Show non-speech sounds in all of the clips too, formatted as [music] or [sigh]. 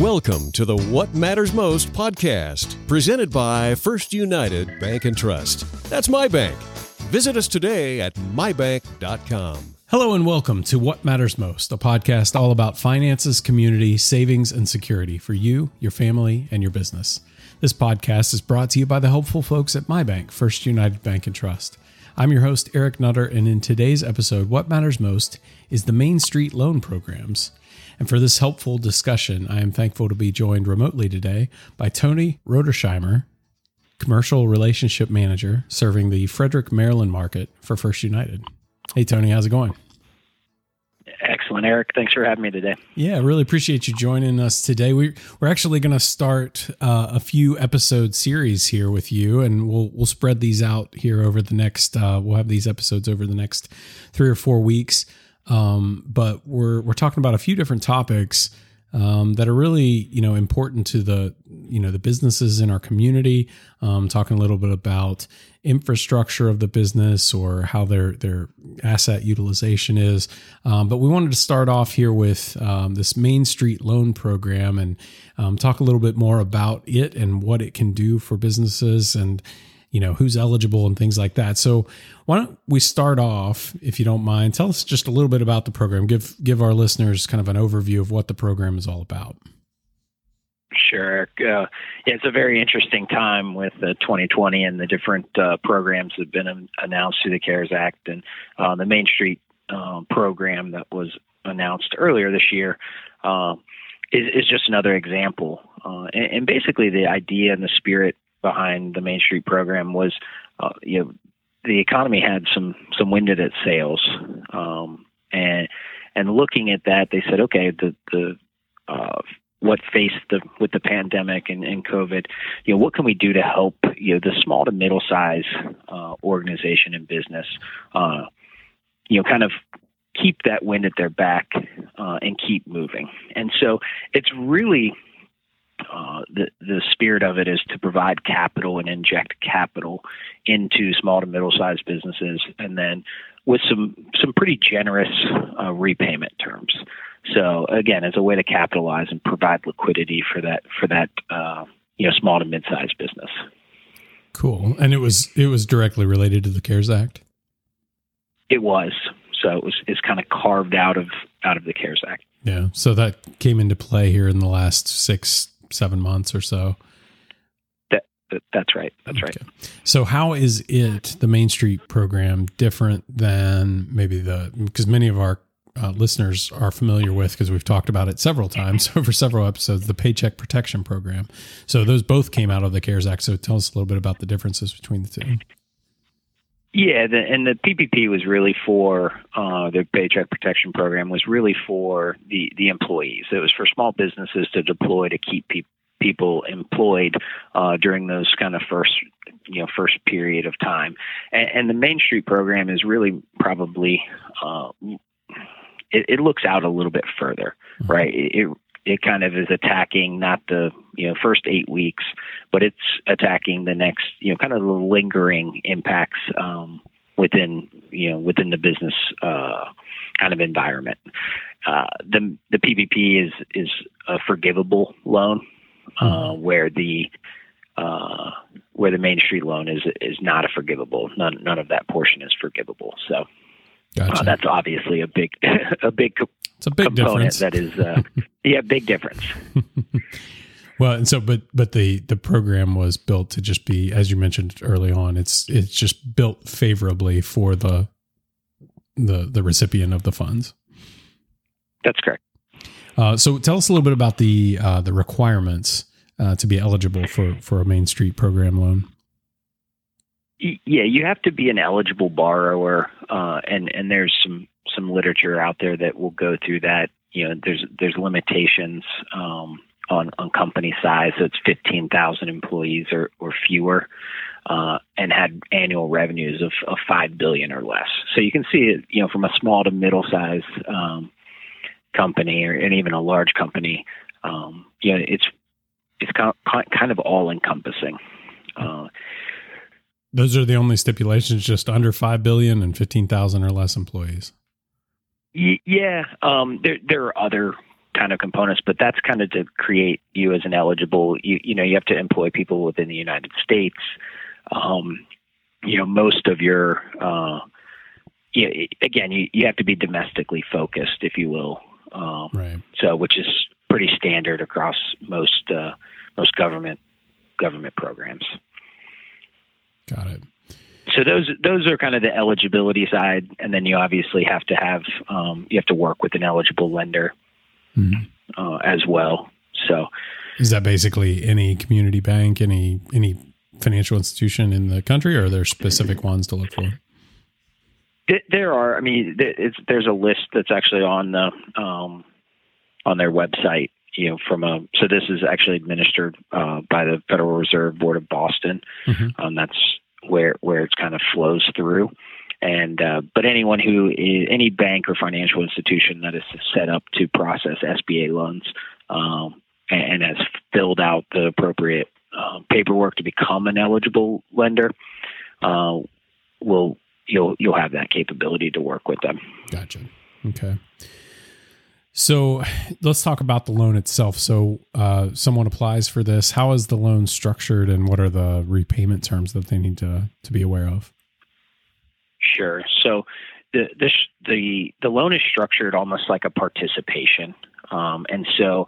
Welcome to the What Matters Most podcast, presented by First United Bank and Trust. That's my bank. Visit us today at mybank.com. Hello and welcome to What Matters Most, a podcast all about finances, community, savings, and security for you, your family, and your business. This podcast is brought to you by the helpful folks at my bank, First United Bank and Trust. I'm your host, Eric Nutter, and in today's episode, what matters most is the Main Street loan programs. And for this helpful discussion, I am thankful to be joined remotely today by Tony Roedersheimer, Commercial Relationship Manager serving the Frederick, Maryland market for First United. Hey, Tony, how's it going? Excellent, Eric. Thanks for having me today. Yeah, I really appreciate you joining us today. We, we're actually going to start uh, a few episode series here with you, and we'll we'll spread these out here over the next. Uh, we'll have these episodes over the next three or four weeks. Um, but we're we're talking about a few different topics um, that are really you know important to the you know the businesses in our community. Um, talking a little bit about infrastructure of the business or how their their asset utilization is. Um, but we wanted to start off here with um, this Main Street Loan Program and um, talk a little bit more about it and what it can do for businesses and you know who's eligible and things like that. So why don't we start off, if you don't mind, tell us just a little bit about the program. Give give our listeners kind of an overview of what the program is all about. Sure. Uh, yeah, it's a very interesting time with uh, 2020 and the different uh, programs that have been announced through the CARES Act and uh, the Main Street uh, program that was announced earlier this year uh, is, is, just another example. And, and, basically, the idea and the spirit behind the Main Street program was, you know, the economy had some some wind at its sails, um, and and looking at that, they said, okay, the the uh, what faced the with the pandemic and, and COVID, you know, what can we do to help you know the small to middle size uh, organization and business, uh, you know, kind of keep that wind at their back uh, and keep moving. And so it's really uh, the the spirit of it is to provide capital and inject capital into small to middle sized businesses, and then with some some pretty generous uh, repayment terms. So again, it's a way to capitalize and provide liquidity for that for that uh, you know small to mid sized business. Cool, and it was it was directly related to the CARES Act. It was so it was it's kind of carved out of out of the CARES Act. Yeah, so that came into play here in the last six seven months or so. That, that's right. That's okay. right. So, how is it the Main Street program different than maybe the because many of our uh, listeners are familiar with because we've talked about it several times [laughs] over several episodes the Paycheck Protection Program. So, those both came out of the CARES Act. So, tell us a little bit about the differences between the two. Yeah, the, and the PPP was really for uh, the Paycheck Protection Program was really for the the employees. It was for small businesses to deploy to keep pe- people employed uh, during those kind of first you know first period of time. And, and the Main Street program is really probably uh, it, it, looks out a little bit further, mm-hmm. right? It, it kind of is attacking not the you know first eight weeks, but it's attacking the next you know kind of the lingering impacts um, within you know within the business uh, kind of environment. Uh, the the PPP is is a forgivable loan, uh, mm-hmm. where the uh, where the Main Street loan is is not a forgivable. None none of that portion is forgivable. So uh, that's obviously a big [laughs] a big it's a big component difference. that is, uh, [laughs] yeah, big difference. [laughs] well, and so, but but the the program was built to just be, as you mentioned early on, it's it's just built favorably for the the the recipient of the funds. That's correct. Uh, so, tell us a little bit about the uh, the requirements uh, to be eligible for for a Main Street program loan. Yeah, you have to be an eligible borrower, uh, and and there's some some literature out there that will go through that. You know, there's there's limitations um, on on company size. So it's fifteen thousand employees or or fewer, uh, and had annual revenues of, of five billion or less. So you can see it. You know, from a small to middle size um, company, or and even a large company. Um, you know, it's it's kind of all encompassing. Uh, those are the only stipulations, just under five billion and fifteen thousand or less employees. Yeah, um, there there are other kind of components, but that's kind of to create you as an eligible. You you know you have to employ people within the United States. Um, you know most of your uh, you, again you, you have to be domestically focused, if you will. Um, right. So which is pretty standard across most uh, most government government programs. Got it. So those those are kind of the eligibility side, and then you obviously have to have um, you have to work with an eligible lender mm-hmm. uh, as well. So is that basically any community bank, any any financial institution in the country, or are there specific ones to look for? There are. I mean, there's a list that's actually on the um, on their website. You know, from a so this is actually administered uh, by the Federal Reserve Board of Boston. Mm-hmm. Um, that's where where it kind of flows through. And uh, but anyone who is any bank or financial institution that is set up to process SBA loans um, and, has filled out the appropriate uh, paperwork to become an eligible lender uh, will you'll you'll have that capability to work with them. Gotcha. Okay. So let's talk about the loan itself. So uh, someone applies for this. How is the loan structured, and what are the repayment terms that they need to to be aware of? Sure. So the the the, the loan is structured almost like a participation, um, and so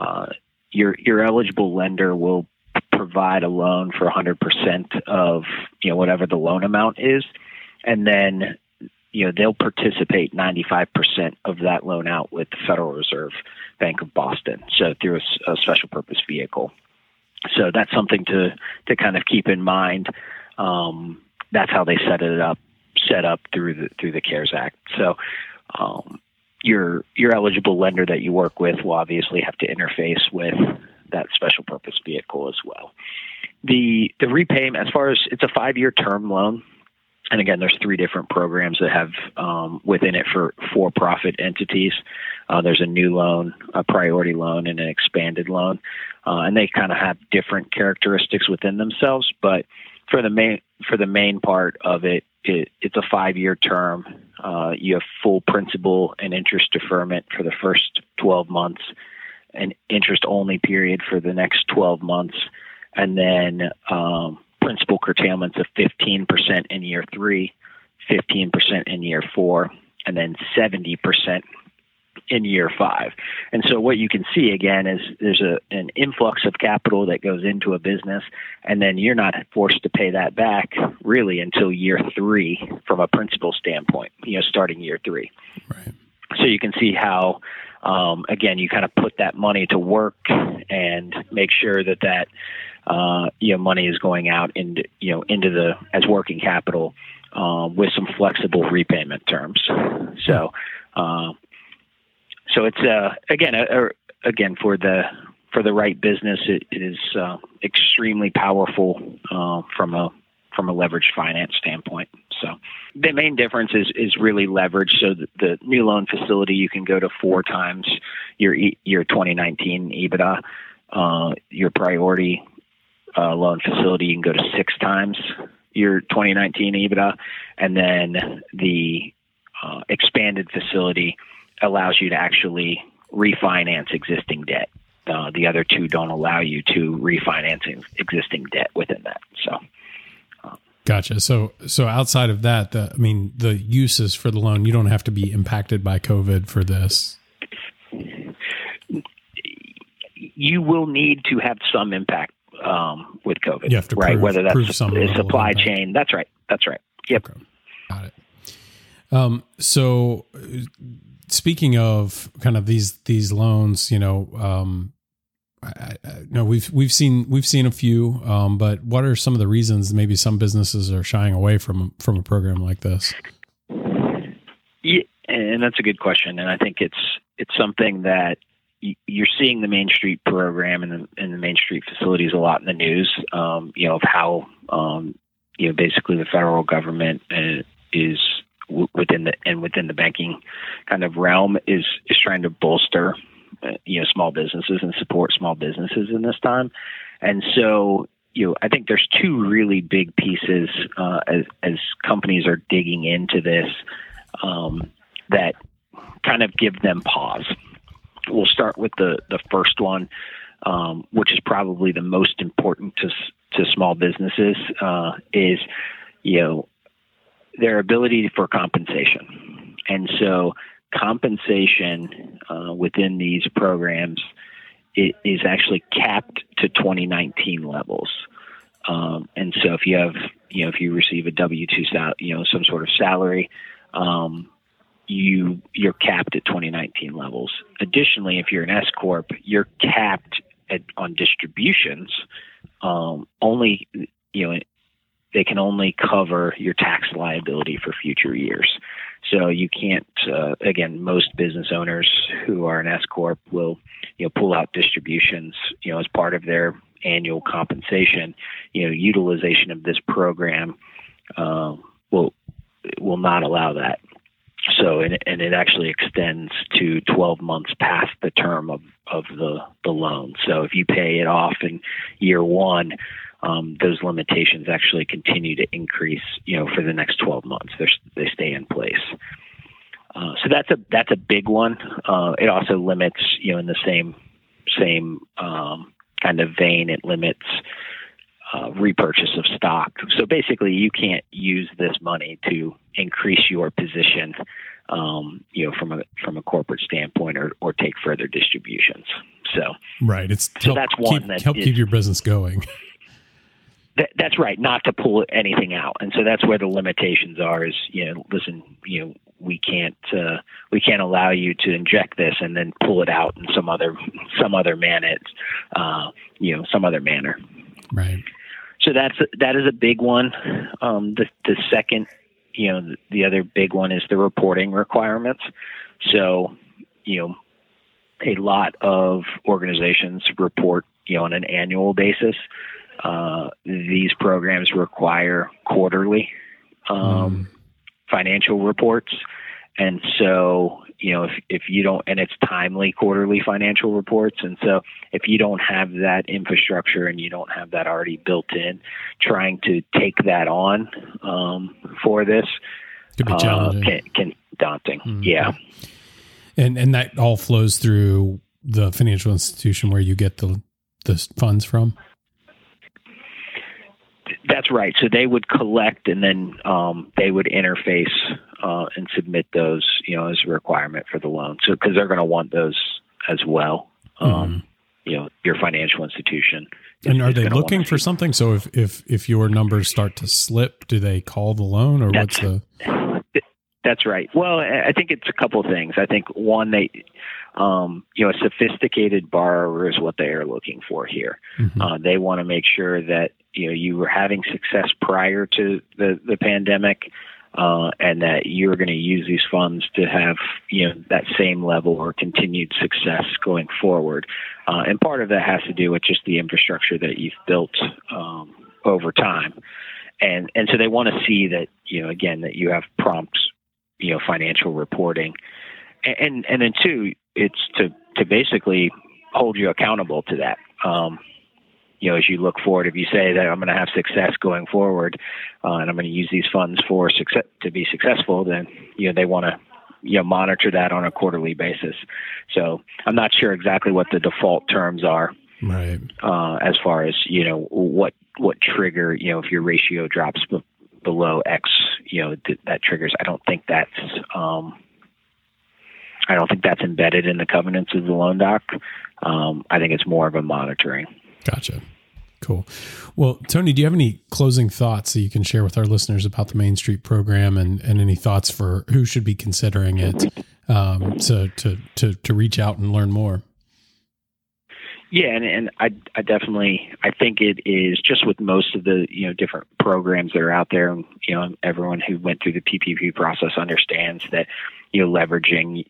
uh, your your eligible lender will provide a loan for 100% of you know whatever the loan amount is, and then you know they'll participate 95% of that loan out with the Federal Reserve Bank of Boston, so through a, a special purpose vehicle. So that's something to to kind of keep in mind. Um, that's how they set it up, set up through the through the CARES Act. So um, your your eligible lender that you work with will obviously have to interface with that special purpose vehicle as well. The the repayment, as far as it's a five year term loan, and again, there's three different programs that have um, within it for for-profit entities. Uh, there's a new loan, a priority loan, and an expanded loan, uh, and they kind of have different characteristics within themselves. But for the main for the main part of it, it it's a five-year term. Uh, you have full principal and interest deferment for the first 12 months, an interest-only period for the next 12 months, and then um, principal curtailments of 15% in year three, 15% in year four, and then 70% in year five. And so what you can see again is there's a, an influx of capital that goes into a business, and then you're not forced to pay that back really until year three from a principal standpoint, you know, starting year three. Right. So you can see how, um, again, you kind of put that money to work and make sure that that uh, you know, money is going out into, you know, into the, as working capital, uh, with some flexible repayment terms. So, uh, so it's, uh, again, a, a, again, for the, for the right business, it, it is, uh, extremely powerful, uh, from a, from a leverage finance standpoint. So the main difference is, is really leverage. So the, the new loan facility, you can go to four times your, your 2019 EBITDA. Uh, your priority uh, loan facility, you can go to six times your 2019 EBITDA, and then the uh, expanded facility allows you to actually refinance existing debt. Uh, the other two don't allow you to refinance existing debt within that. So. Uh, gotcha. So, so outside of that, the, I mean, the uses for the loan, you don't have to be impacted by COVID for this. You will need to have some impact um, with COVID. You have to right, prove, whether that's a supply chain. That's right. That's right. Yep. Okay. Got it. Um, so, speaking of kind of these these loans, you know, um, I, I, no, we've we've seen we've seen a few, um, but what are some of the reasons maybe some businesses are shying away from from a program like this? Yeah, and that's a good question, and I think it's it's something that you're seeing the Main Street program and the, and the Main Street facilities a lot in the news. Um, you know of how um, you know basically the federal government uh, is within the and within the banking kind of realm is is trying to bolster uh, you know small businesses and support small businesses in this time. And so you know I think there's two really big pieces uh, as as companies are digging into this um, that kind of give them pause we'll start with the the first one, um, which is probably the most important to to small businesses. Uh, is you know their ability for compensation, and so compensation uh, within these programs is actually capped to 2019 levels. Um, and so if you have, you know, if you receive a W two you know, some sort of salary, um, you you're capped at 2019 levels. Additionally, if you're an S corp, you're capped at, on distributions. Um, only you know they can only cover your tax liability for future years. So you can't. Uh, again, most business owners who are an S corp will you know pull out distributions you know as part of their annual compensation. You know, utilization of this program uh, will will not allow that. So, and, and it actually extends to 12 months past the term of, of the, the loan. So, if you pay it off in year one, um, those limitations actually continue to increase, you know, for the next 12 months. They're, they stay in place. Uh, so that's a that's a big one. Uh, it also limits, you know, in the same same um, kind of vein, it limits uh, repurchase of stock. So basically, you can't use this money to increase your position, um, you know, from a from a corporate standpoint, or or take further distributions. So right, it's so help, that's one keep, that help is, keep your business going. [laughs] That, that's right, not to pull anything out, and so that's where the limitations are. Is you know, listen, you know, we can't uh, we can't allow you to inject this and then pull it out in some other some other manner, uh, you know, some other manner. Right. So that's that is a big one. Um, the the second, you know, the, the other big one is the reporting requirements. So, you know, a lot of organizations report, you know, on an annual basis. Uh, these programs require quarterly um, mm. financial reports. And so, you know, if, if you don't, and it's timely quarterly financial reports. And so if you don't have that infrastructure and you don't have that already built in, trying to take that on um, for this Could be uh, can, can daunting. Mm-hmm. Yeah. And, and that all flows through the financial institution where you get the, the funds from? That's right. So they would collect and then um, they would interface uh, and submit those, you know, as a requirement for the loan. So because they're going to want those as well. Um, mm-hmm. You know, your financial institution. And are they looking for something? So if if if your numbers start to slip, do they call the loan or what's the? That's right. Well, I think it's a couple of things. I think one, they, um, you know, a sophisticated borrower is what they are looking for here. Mm-hmm. Uh, they want to make sure that you know you were having success prior to the the pandemic uh, and that you're going to use these funds to have you know that same level or continued success going forward. Uh, and part of that has to do with just the infrastructure that you've built um, over time. And and so they want to see that you know again that you have prompt you know financial reporting, and and, then two, it's to to basically hold you accountable to that. Um, you know, as you look forward, if you say that I'm going to have success going forward, uh, and I'm going to use these funds for success to be successful, then you know they want to you know monitor that on a quarterly basis. So I'm not sure exactly what the default terms are, right? Uh, as far as you know what what trigger you know if your ratio drops below X, you know th- that triggers. I don't think that's um, I don't think that's embedded in the covenants of the loan doc. Um, I think it's more of a monitoring. Gotcha. Cool. Well, Tony, do you have any closing thoughts that you can share with our listeners about the Main Street program and, and any thoughts for who should be considering it um, to, to, to, to reach out and learn more? Yeah, and, and I, I definitely I think it is just with most of the you know different programs that are out there. You know, everyone who went through the PPP process understands that you know leveraging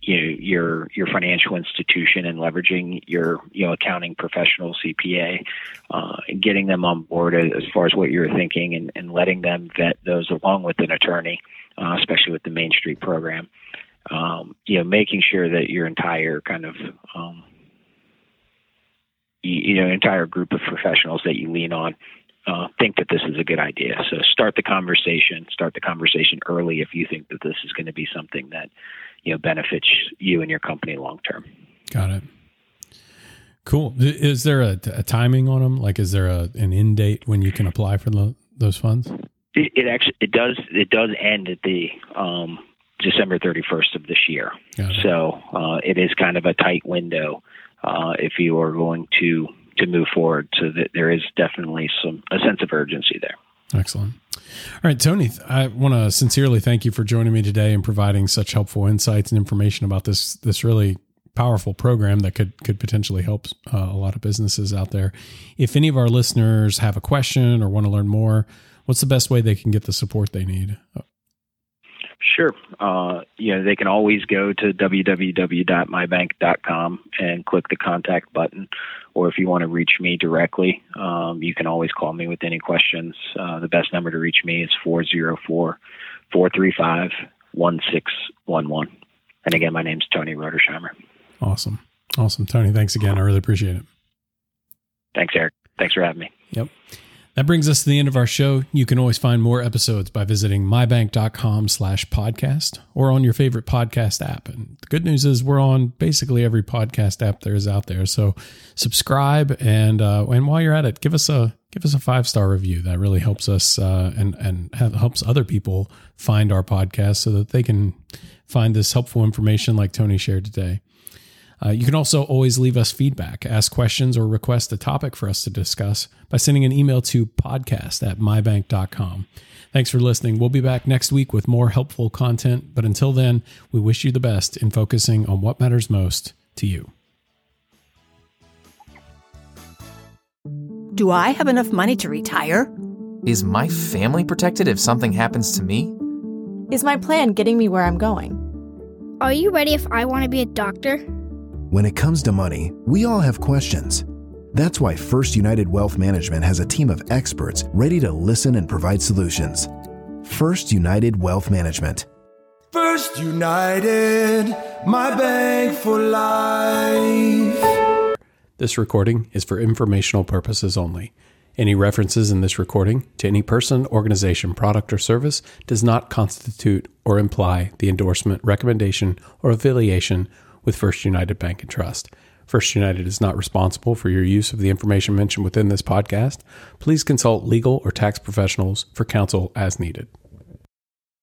you know, your your financial institution and leveraging your you know accounting professional CPA uh, and getting them on board as far as what you're thinking and, and letting them vet those along with an attorney, uh, especially with the Main Street program. Um, you know, making sure that your entire kind of um, you, know entire group of professionals that you lean on uh, think that this is a good idea. So start the conversation. Start the conversation early if you think that this is going to be something that you know benefits you and your company long term. Got it. Cool. Is there a, a, timing on them? Like, is there a, an end date when you can apply for the, those funds? It, it, actually it does it does end at the um, December 31st of this year. So uh, it is kind of a tight window uh, if you are going to to move forward. So that there is definitely some a sense of urgency there. Excellent. All right, Tony, I want to sincerely thank you for joining me today and providing such helpful insights and information about this this really powerful program that could could potentially help uh, a lot of businesses out there. If any of our listeners have a question or want to learn more, what's the best way they can get the support they need? Sure. Uh, you know, they can always go to www.mybank.com and click the contact button. Or if you want to reach me directly, um, you can always call me with any questions. Uh, the best number to reach me is 404 435 1611. And again, my name's Tony Roedersheimer. Awesome. Awesome. Tony, thanks again. I really appreciate it. Thanks, Eric. Thanks for having me. Yep. That brings us to the end of our show. You can always find more episodes by visiting mybank.com slash podcast or on your favorite podcast app. And the good news is we're on basically every podcast app there is out there. So subscribe and uh, and while you're at it, give us a give us a five star review. That really helps us uh, and and have, helps other people find our podcast so that they can find this helpful information like Tony shared today. Uh, you can also always leave us feedback, ask questions, or request a topic for us to discuss by sending an email to podcast at mybank.com. Thanks for listening. We'll be back next week with more helpful content. But until then, we wish you the best in focusing on what matters most to you. Do I have enough money to retire? Is my family protected if something happens to me? Is my plan getting me where I'm going? Are you ready if I want to be a doctor? When it comes to money, we all have questions. That's why First United Wealth Management has a team of experts ready to listen and provide solutions. First United Wealth Management. First United, my bank for life. This recording is for informational purposes only. Any references in this recording to any person, organization, product, or service does not constitute or imply the endorsement, recommendation, or affiliation with First United Bank and Trust. First United is not responsible for your use of the information mentioned within this podcast. Please consult legal or tax professionals for counsel as needed.